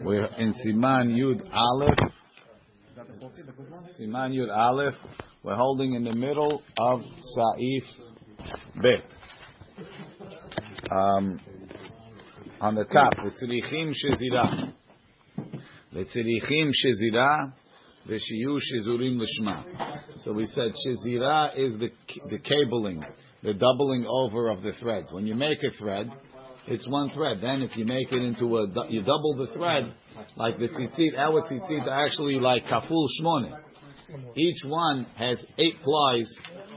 We're in Siman Yud Aleph. Siman Yud Aleph. We're holding in the middle of Saif Bet. Um, on the top, V'tzirichim shezira. V'tzirichim shezira. V'shiyu shezurim l'shma. So we said shezira is the, the cabling, the doubling over of the threads. When you make a thread, it's one thread. Then if you make it into a, you double the thread, like the tzitzit, our tzitzit are actually like kaful shmone. Each one has eight plies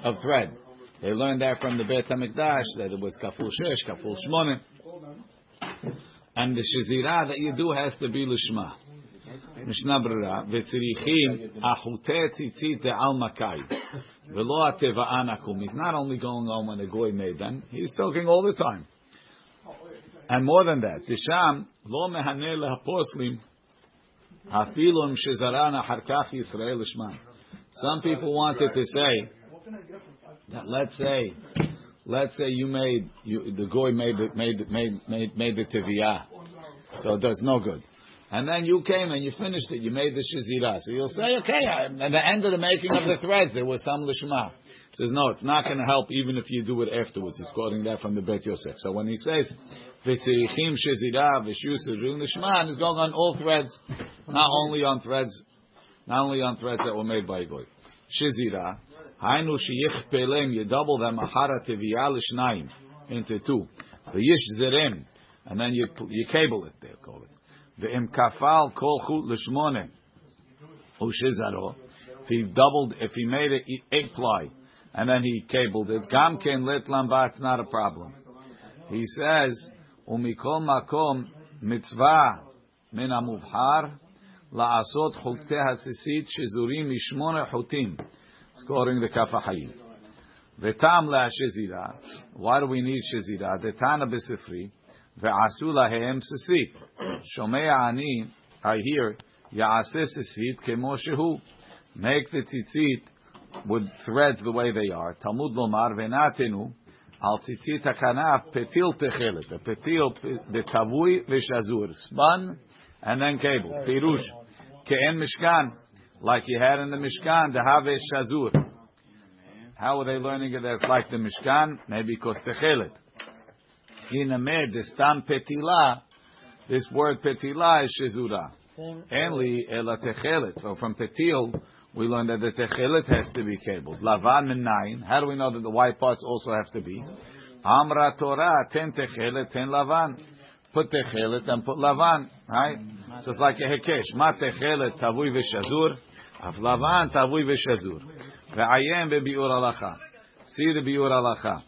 of thread. They learned that from the Beit HaMikdash, that it was kaful shesh, kaful shmone. And the shizirah that you do has to be lishma. משנה ברירה, וצריכים אחותי ציצית דעל מקאי, ולא התיבאן עקום. He's not only going on when the goy made them, he's talking all the time. And more than that, Tisham lo mehane lehaposlim hafilum shezaran acharkach Yisrael lishman. Some people wanted to say that let's say, let's say you made you, the goy made the, made made made made the tiviyah, so it does no good. And then you came and you finished it. You made the shizira. So you'll say, okay, at the end of the making of the threads, there was some lishma. Says no, it's not going to help even if you do it afterwards. He's quoting that from the Bet Yosef. So when he says v'tzirichim shezira v'shusur lishman, he's going on all threads, not only on threads, not only on threads that were made by Goy. Shezira, hainu sheyich pelem, you double them ahara teviyah l'shnayim into two. V'yish zerem, and then you you cable it. They call it. V'im kafal kol chut l'shmone u'shizaro. If he doubled, if he made it eight ply, and then he cabled it, gamken lit lamba, it's not a problem. He says, umikol makom mitzvah min amuvhar la'asot chukte hasisit shezurim mishmone chutim. It's quoting the Kafahayim. V'tam la'shezira. Why do we need shizira? The Detana b'sifri. Ve'asu lahem sisit. Shomei ani, I hear, ya'aseh sisit kemo shehu. Make the tzitzit with threads the way they are. Talmud lomar ve'natenu al tzitzit hakanaf petil techelet. The petil, the tavui v'shazur. Spun and then cable. Pirush. Ke'en mishkan. Like you had in the mishkan, the have shazur. How are they learning it as like the mishkan? Maybe because techelet. In a med, the petila, this word petila is shezura. Only ela techelet. So from petil, we learned that the techelet has to be cabled. Lavan minayin. How do we know that the white parts also have to be? Amra Torah, ten techelet, ten lavan. Put techelet and put lavan. Right? So it's like a hekesh. Ma techelet tavui v'shazur. Av lavan tavui v'shazur. Ve'ayem bebiur alacha. See the biur alacha.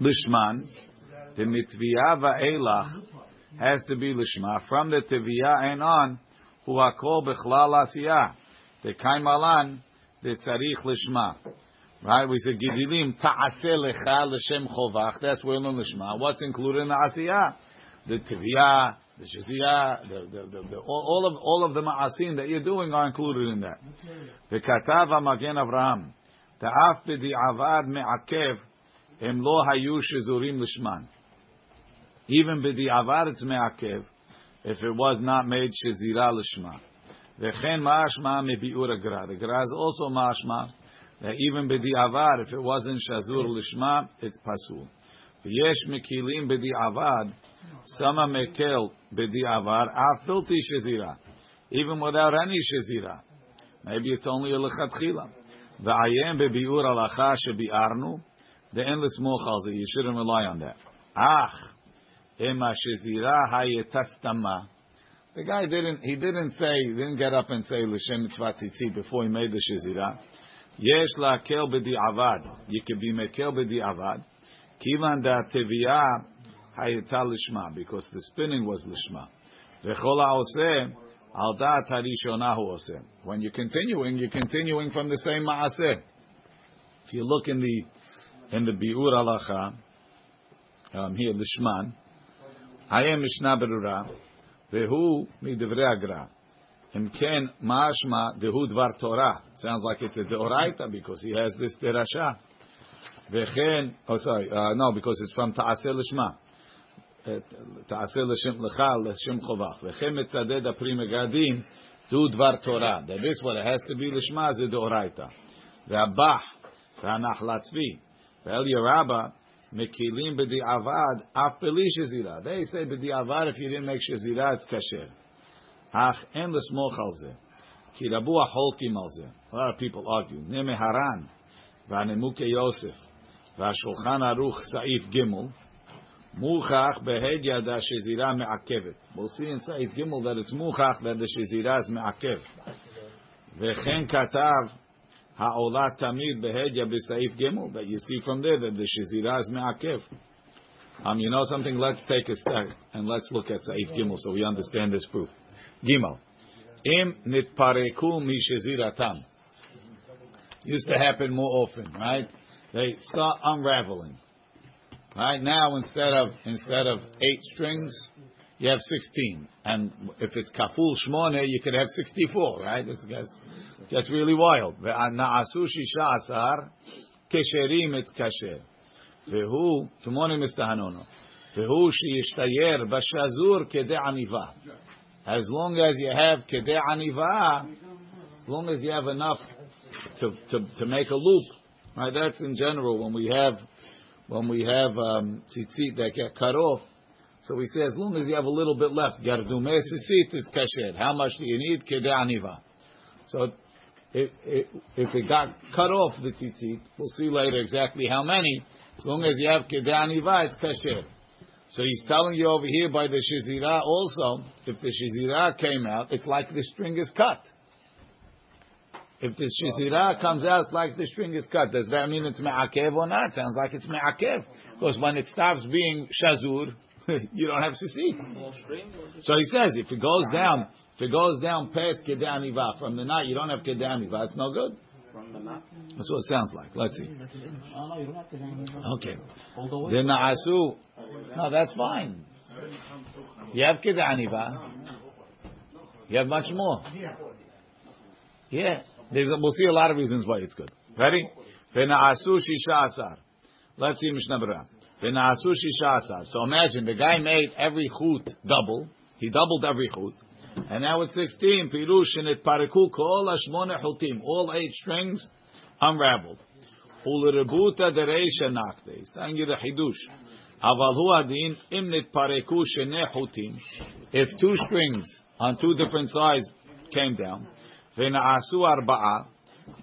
Lishman. The mitviyah va'elach has to be lishma. From the tiviyah and on who are called bechlal asiyah the kaimalan the tzarich lishma. Right we say gidilim ta'aseh lecha l'shem chovach. That's where learn lishma. What's included in the asiyah the tiviyah the shaziyah the, the, the, the, all, of all of the ma'asim that you're doing are included in that. The katav magen avraham ta'af b'di'avad me'akev em lo hayu shezurim lishman even avar it's me'akev, if it was not made shezira l'shma. V'chen ma'ashma me'bi'ur agra. The gra is also ma'ashma, that even avar, if it wasn't shazur l'shma, it's mekilim b'di avad, sama mekel b'di avar, afilti shezira. Even without any shezira. Maybe it's only lechatchila. V'ayem bebi'ur alacha shebi'arnu, the endless mochal, you shouldn't rely on that. Ach, the guy didn't. He didn't say. He didn't get up and say l'shem mitzvah before he made the shizira. Yesh lakel b'di avad. You can be mekel b'di avad. Kivan da teviyah hayeta lishma because the spinning was lishma. V'chol ha'oseh al da'at harishonahu oseh. When you're continuing, you're continuing from the same ma'aseh. If you look in the in the biur halacha um, here lishman. Hayem Mishnah Berura, Vehu Midivre Agra. Im Ken Mashma Dehu Dvar Torah. Sounds like it's a Deoraita because he has this Terasha. Vechen, oh sorry, uh, no, because it's from Ta'aseh Lishma. תעשה לשם לך, לשם חובך. וכן מצדד הפרי מגדים, do דבר תורה. That is what it has to be לשמה, זה דאורייתא. והבח, והנחלה צבי, well, Ve'el Yeraba, mekilim b'di'avad, apeli shezira. They say b'di avad if you didn't make shezira, it's kasher. Ach en l'smoch al zeh. Ki rabu ha'holkim al zeh. A lot of people argue. Neme Haran, v'anemuke Yosef, v'asholchan aruch sa'if gimel, Muchach behed yada shezira me'akevet. We'll see in Sa'if Gimel that it's muchach that the shezira is me'akev. V'chen katav, Ha'olah tamid you see from there that the shizira is me'akev. Um, you know something? Let's take a step and let's look at saif gimel so we understand this proof. Gimel. Im nitpareku mi shiziratam. Used to happen more often, right? They start unraveling. Right now, instead of instead of eight strings, you have sixteen, and if it's kaful shmona, you could have sixty-four. Right? This guy's gets really wild. Shisha asar kesherim et kasher. Vehu tomorrow, Mr. Hanono. Vehu sheyishtayer b'shazur kede aniva. As long as you have kede aniva, as long as you have enough to, to, to make a loop, right? That's in general when we have when we have um, tzitzit that get cut off. So we say as long as you have a little bit left, gardume tzitzit is kasher. How much do you need? Kede aniva. So if, if, if it got cut off the tzitzit, we'll see later exactly how many. As long as you have kede aniva, it's kasher. So he's telling you over here by the shizira also, if the shizira came out, it's like the string is cut. If the shizira comes out, it's like the string is cut. Does that mean it's me'akev or not? Sounds like it's me'akev. Because when it stops being shazur, you don't have sisi. So he says, if it goes down, if it goes down past kedaniva from the night, you don't have kedaniva, it's no good. That's what it sounds like. Let's see. Okay. The na'asu. No, that's fine. You have kedaniva. You have much more. Yeah. There's, we'll see a lot of reasons why it's good. Ready? V'na'asu shisha asar. Let's see Mishnah Berurah. V'na'asu shisha asar. So imagine the guy made every chut double. He doubled every chut. And now at 16, Pirush in it Parakul Kol Ashmona Hultim, all eight strings unraveled. Ulrebuta Dereisha Nakte, he's telling you the Hidush. Aval hu adin im nitpareku shene hutim. If two strings on two different sides came down, v'na'asu arba'a,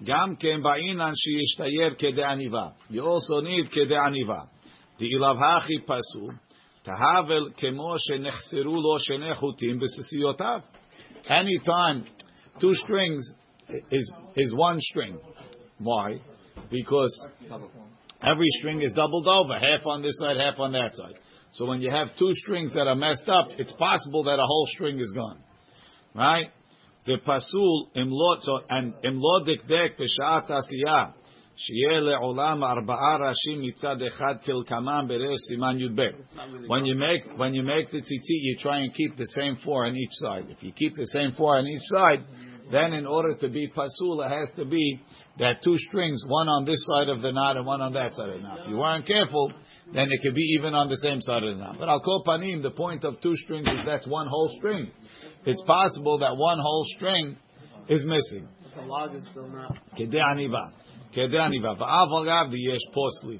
gam kem ba'inan sheyishtayer kede aniva. You also need kede aniva. The ilav hachi pasu, Tahavel time, lo shenechutim. Anytime two strings is is one string. Why? Because every string is doubled over, half on this side, half on that side. So when you have two strings that are messed up, it's possible that a whole string is gone. Right? The pasul imlot so and imlot dek b'shaat asiyah. When you make when you make the tzitzit, you try and keep the same four on each side. If you keep the same four on each side, then in order to be pasul, it has to be that two strings, one on this side of the knot and one on that side of the knot. If you weren't careful, then it could be even on the same side of the knot. But al kol panim, the point of two strings is that's one whole string. It's possible that one whole string is missing. The log is still not. כדי עניבה. כדי עניבה. ואף אגב יש פוסלים.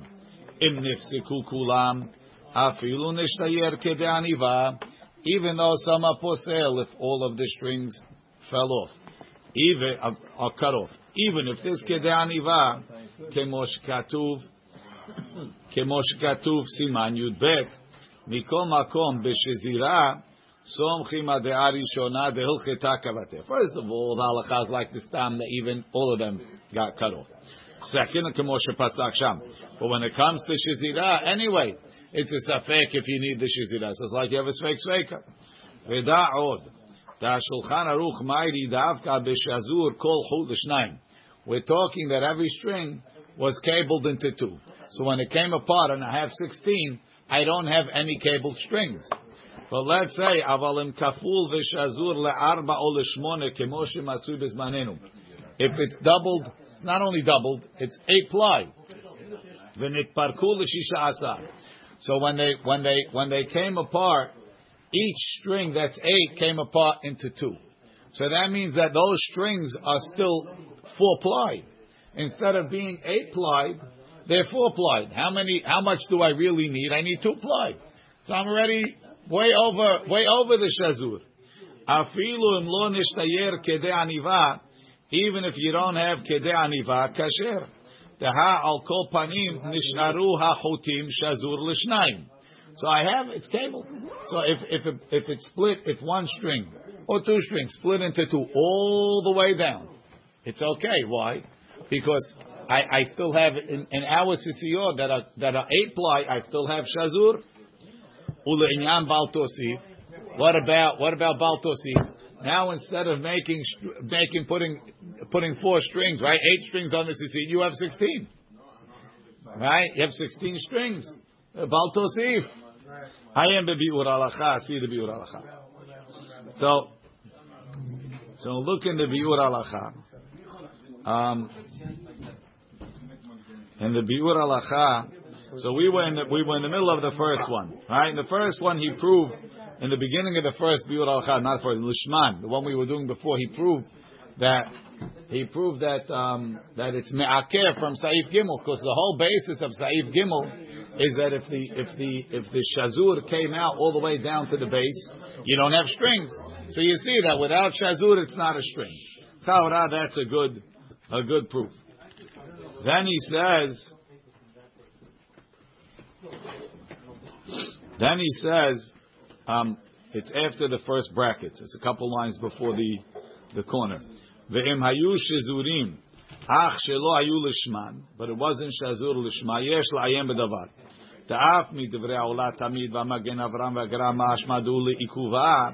אם נפסקו כולם, אפילו נשתייר כדי עניבה, even though some are posel if all of the strings fell off, even are, are cut off. Even if this כדי עניבה, כמו שכתוב, כמו שכתוב סימן י"ב, מכל מקום בשזירה, First of all, the halachas like this time that even all of them got cut off. Second. But when it comes to shizira, anyway, it's a safek if you need the shizira. So it's like you have a sveik sveika. Veda od. Da aruch ma'iri davka b'shazur kol. We're talking that every string was cabled into two. So when it came apart and I have 16, I don't have any cabled strings. But let's say, avalim kaful v'shazur le'arba o le'shmone kemoshe matzui bezmanenu. If it's doubled, it's not only doubled, it's eight ply. So when they when they when they came apart, each string that's eight came apart into two. So that means that those strings are still four ply. Instead of being eight ply, they're four ply. How many? How much do I really need? I need two ply. So I'm already way over way over the shazur. Afilu im lo nishtayer kede aniva, even if you don't have kede aniva, kasher. Taha al kol panim nisharu hachotim shazur l'shnayim. So I have it's cable. So if if it, if it's split, if one string or two strings split into two all the way down, it's okay. Why? Because I, I still have in, in our CCO that are that are eight ply. I still have shazur. Ule'inyan bal tosif. What about what about bal tosif? Now instead of making making putting putting four strings, right? Eight strings on the CC, you have sixteen. Right? You have sixteen strings. Bal tosif. I am bebiur alacha. See the biur alacha. So, so look in the biur alacha. Um, in the biur alacha. So we were in the, we were in the middle of the first one, right? In the first one, he proved in the beginning of the first biur alacha, not for lishman, the one we were doing before. He proved that he proved that um, that it's me'akev from Saif Gimel because the whole basis of Saif Gimel is that if the if the if the shazur came out all the way down to the base, you don't have strings. So you see that without shazur, it's not a string. Chaura, that's a good a good proof. Then he says. Then he says, um, it's after the first brackets. It's a couple lines before the the corner. Ve'im hayu shizurim, ach shelo hayu lishman, but it wasn't shazur lishma. Yesh la'ayem b'davar. Ta'af מדברי העולה תמיד והמגן אברהם והגרם השמדו לעיכובה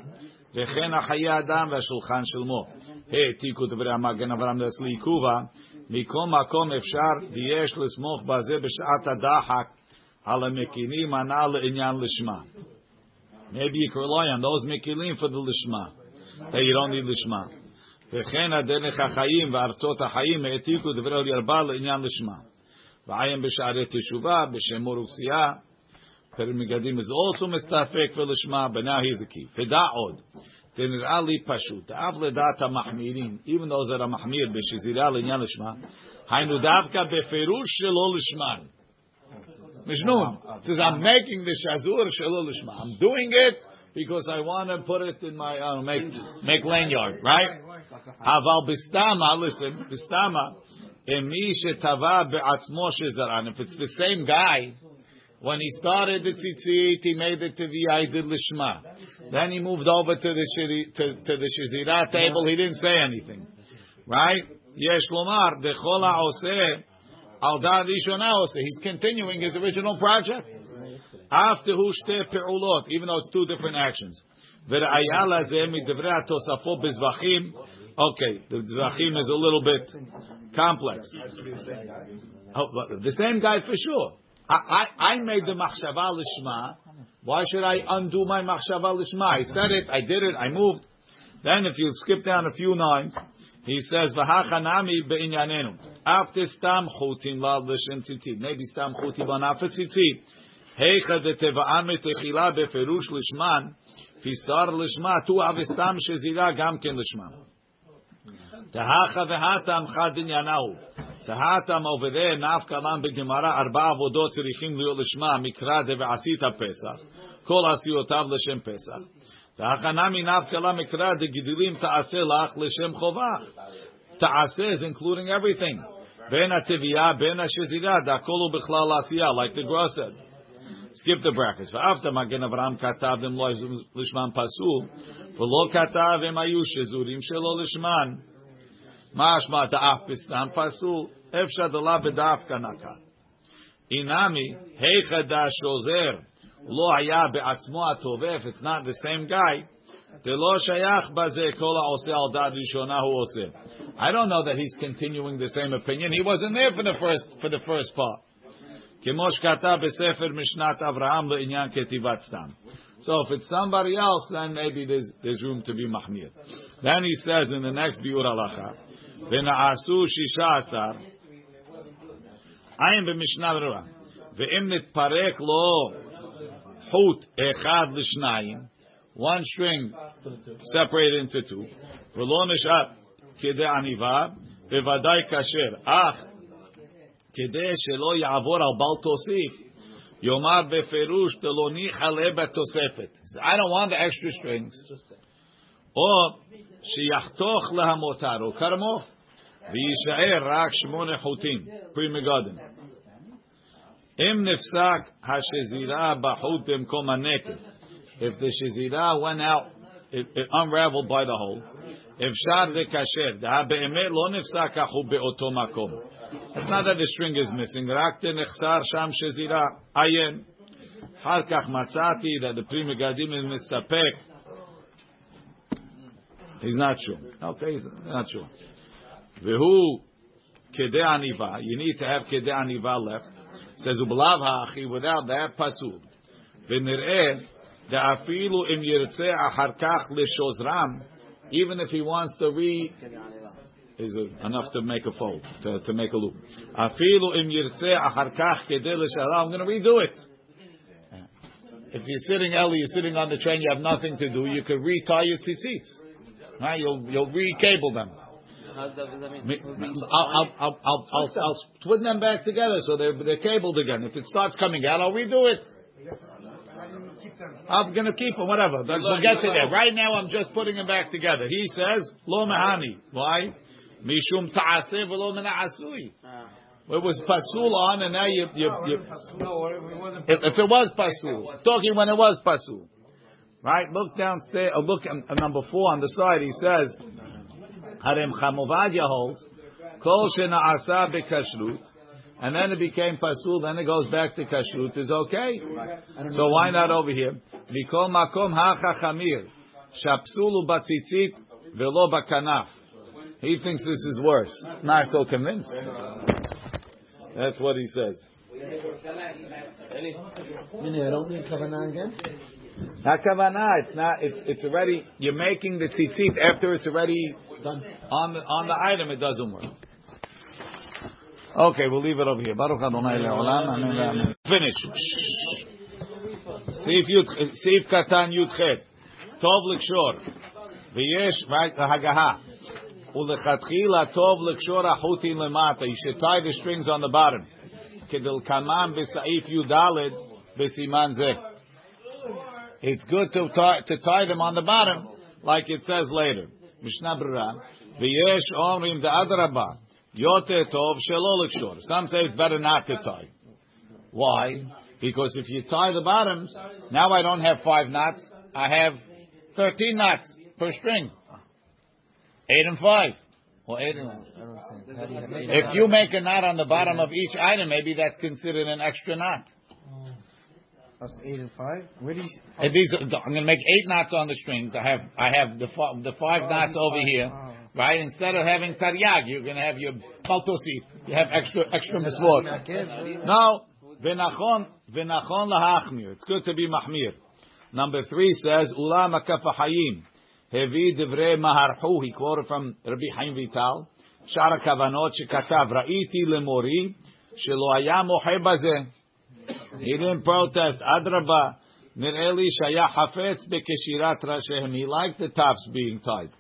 וכן החיי אדם והשולחן של מו. העתיקו דברי המגן אברהם לעיכובה מכל מקום אפשר ויש לסמוך בזה בשעת הדחק על המקילים הנ"ל לעניין לשמה. Maybe you can rely on those מקילים for the לשמה. Hey, you don't need לשמה. וכן הדרך החיים וארצות החיים העתיקו דברי אלירבה לעניין לשמה. V'ayim b'sharei teshuvah b'shem uruksia. Perim Megadim is also mistafek for lishma, but now here's the key. Feda'od. תנראה לי פשוט, אף לדעת המחמירים, even those that are מחמיר בשזירה לעניין לשמה, היינו דווקא בפירוש שלא לשמן. Mishnun says, I'm making the shazur shelo lishma. I'm doing it because I want to put it in my, uh, make, make lanyard, right? Aval bistama, listen, bistama, if it's the same guy, when he started the tzitzit, he made it to the Aidid Lishma. Then he moved over to the shiri, to, to the Shazirah table. He didn't say anything, right? Yesh lomar dechola oseh al da rishona oseh. He's continuing his original project. After hu shte pe'ulot, even though it's two different actions. V'ra'ayah lazeh midvrei atosafo bezvachim Okay, the Zvachim is a little bit complex. Oh, the same guy for sure. I, I, I made the machshava lishma. Why should I undo my machshava lishma? I said it, I did it, I moved. Then if you skip down a few lines, he says, "V'hachanami be'inyanenu." After stam chutim la l'shem tzitzit. Maybe stam chutim on after tzitzit. Heicha de teva'am etechila beferush lishman. Lishma tu avistam shezira gam ken lishman. Tahacha v'hatam chad inyanahu. Tahatam over there, b'gemara, arba avodot tzirichim liot l'shma, mikra de v'asita pesach. Kol asiotav l'shem pesach. Tahacha nami nafkalam mikra de gidilim ta'aseh lach l'shem chovach. Ta'aseh is including everything. Ben ativiyah, ben ashezirah, dakolu b'chlal asiyah, like the Gra said skip the brackets. After Magen Avram katavim lo lishman pasul, For v'lo katavim ayu shezurim shelo lishman. Mashma da'af pistan pasul, efsha dala b'da'af kanaka. Inami, heicha da'ashozer, lo haya be'atzmo atovef, it's not the same guy. Delo shayach bazeh kol ha'oseh al dad rishona hu. I don't know that he's continuing the same opinion. He wasn't there for the first, for the first part. Kemosh kata b'sefer mishnat Avraham le'inyan ketivat stam. So if it's somebody else, then maybe there's, there's room to be mahmir. Then he says in the next biur halacha, v'na'asu shisha asar, ayin b'Mishnah Berurah, ve'im nitparek lo hut echad l'shnayim, one string separated into two, v'lo nishat kide aniva, בוודאי kasher ach. כדי שלא יעבור על בל תוסיף, יאמר בפירוש דלא ניחא בתוספת. I don't want the extra strings. או שיחתוך להמותר, או כרמוף, ויישאר רק שמונה חוטים, פרי מגודם. אם נפסק השזירה בחוט במקום הנקב, if the shezira went out, it, it unraveled by the hole, אפשר לקשר, דהה באמת לא נפסק החוט באותו מקום. It's not that the string is missing. Rakte nechsar sham shezira ayin. אחר כך that the Pri Megadim is מסתפק. He's not sure. Okay, he's not sure. Vehu כדי aniva. you need to have כדי aniva left. says ובלאו האחי, without that פסול. ונראה דאפילו אם ירצה אחר כך לשוזרם, even if he wants to read is enough to make a fold, to, to make a loop. Afilu im yirtzeh achar kach I'm going to redo it. If you're sitting, Ellie, you're sitting on the train, you have nothing to do, you could retie your tzitzits. Right? You'll, you'll re-cable them. I'll, I'll, I'll, I'll, I'll, twin them back together so they're, they're cabled again. If it starts coming out, I'll redo it. I'm going to keep them, whatever. We'll get to that. Right now, I'm just putting them back together. He says, lo mehani. Why? Mishum ta'aseh v'lo min asui. It was pasul on, and now you. you, you if, if it was pasul, talking when it was pasul, right? Look downstairs. Uh, look at number four on the side. He says, "Harem chamovadia holds kol shena asa bekashrut." And then it became pasul. Then it goes back to kashrut. Is okay. So why not over here? Mikol makom hacha chamir shapsulu batzitzit velo bakanaf. He thinks this is worse. Not so convinced. That's what he says. I don't need kavanah again. Not kavanah. It's not. It's it's already. You're making the tzitzit after it's already done on the on the item. It doesn't work. Okay, we'll leave it over here. Baruch Adonai le'olam. Finish. See if you see if katan yudchet. Tov l'kshor. V'yesh hagaha. Ulechatchila tov lekshor achutin lemata. You should tie the strings on the bottom. Kamam b'saif yudalid b'siman zeh. It's good to tie, to tie them on the bottom, like it says later. Mishnah Berurah. V'yesh omrim da'adraba. Yote tov shelo lekshor. Some say it's better not to tie. Why? Because if you tie the bottoms, now I don't have five knots. I have 13 knots per string. Eight and five. Well, eight and If you make a knot on the bottom of each item, maybe that's considered an extra knot. That's eight and five. Where do you? these, I'm going to make eight knots on the strings. I have, I have the the five knots over here, oh. right? Instead of having taryag, you're going to have your bal tosif. You have extra, extra misvot. No, v'nachon, v'nachon lahachmir. It's good to be mahmir. Number three says, ulam akafahayim. Hevi Devre Maharhu, he quoted from Rabbi Haim Vital, Shara Kavanot Shekatav, Ra'iti Lemori, Shelo ayam ohebaze. He didn't protest, Adraba, Nireli Shaya Hafetz Bekeshirat Rashehem, he liked the tops being tied.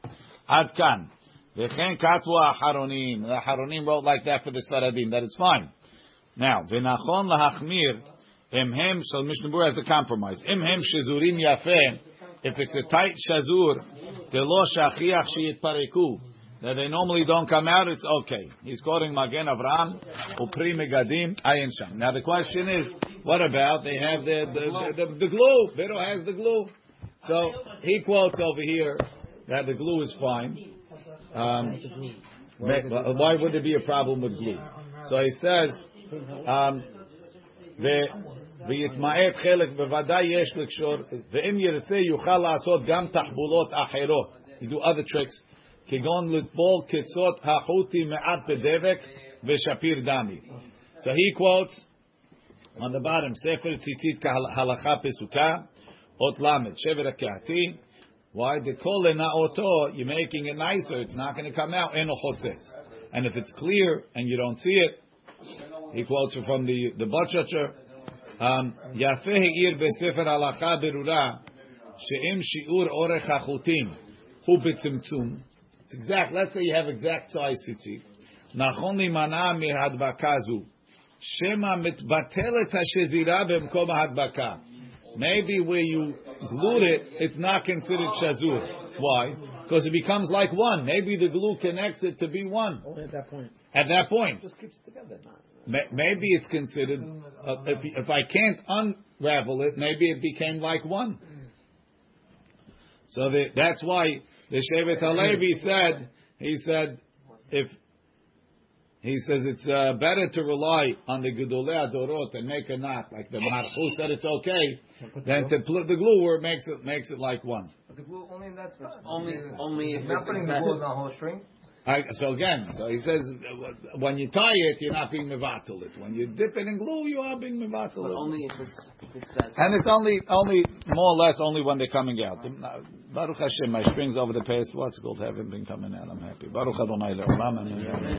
Adkan. V'chen katwa haronim. The haronim wrote like that for the Sfaradim, that it's fine. Now, v'nachon lahachmir, emhem, so Mishnah has a compromise. Emhem shezurim yafeh, if it's a tight shazur, the lo shachiach sheyitpareku, that they normally don't come out, it's okay. He's quoting Magen Avram, Upri Megadim, Ayin Sham. Now the question is, what about they have the the, the, the glue? Vero has the glue. So he quotes over here that the glue is fine. Um, why would there be a problem with glue? So he says, um, the ויתמעט חלק בוודאי יש לקשור, ואם ירצה יוכל לעשות גם תחבולות אחרות. You do other tricks, כגון לטבול קצות החוטי מעט בדבק ושפיר דמי. So he quotes on the bottom, ספר ציטית כהלכה פסוקה, אות למד, שבר הקהתי, why? the kol lena'oto, you're making it nicer, it's not going to come out, אין חוצץ. And if it's clear and you don't see it, he quotes from the, the Butcher, Um, יפה העיר בספר הלכה ברורה שאם שיעור אורך החוטים הוא בצמצום, it's exact, let's say you have exact size ציצית, נכון להימנע מהדבקה זו, שמא מתבטלת השזירה במקום ההדבקה. Maybe where you glued it, it's not considered shazur. Why? Because it becomes like one. Maybe the glue connects it to be one. Only at that point. At that point. Just keeps it together. Ma- Maybe it's considered, uh, if, if I can't unravel it, maybe it became like one. So the, that's why the Shevet Halevi said, he said, if, he says it's uh, better to rely on the Gedolei Adorot and make a knot, like the Marchu said it's okay, than to put the glue where it makes it, makes it like one. But the glue only in that spot. Only, only if Not it's putting the glue on a whole string. I, so again, so he says, uh, when you tie it, you're not being mevatel it. When you dip it in glue, you are being mevatel But it. only if it's, if it's that. And it's only, only more or less only when they're coming out. Baruch Hashem, my springs over the past, what's called, haven't been coming out. I'm happy. Baruch Adonai le'olam.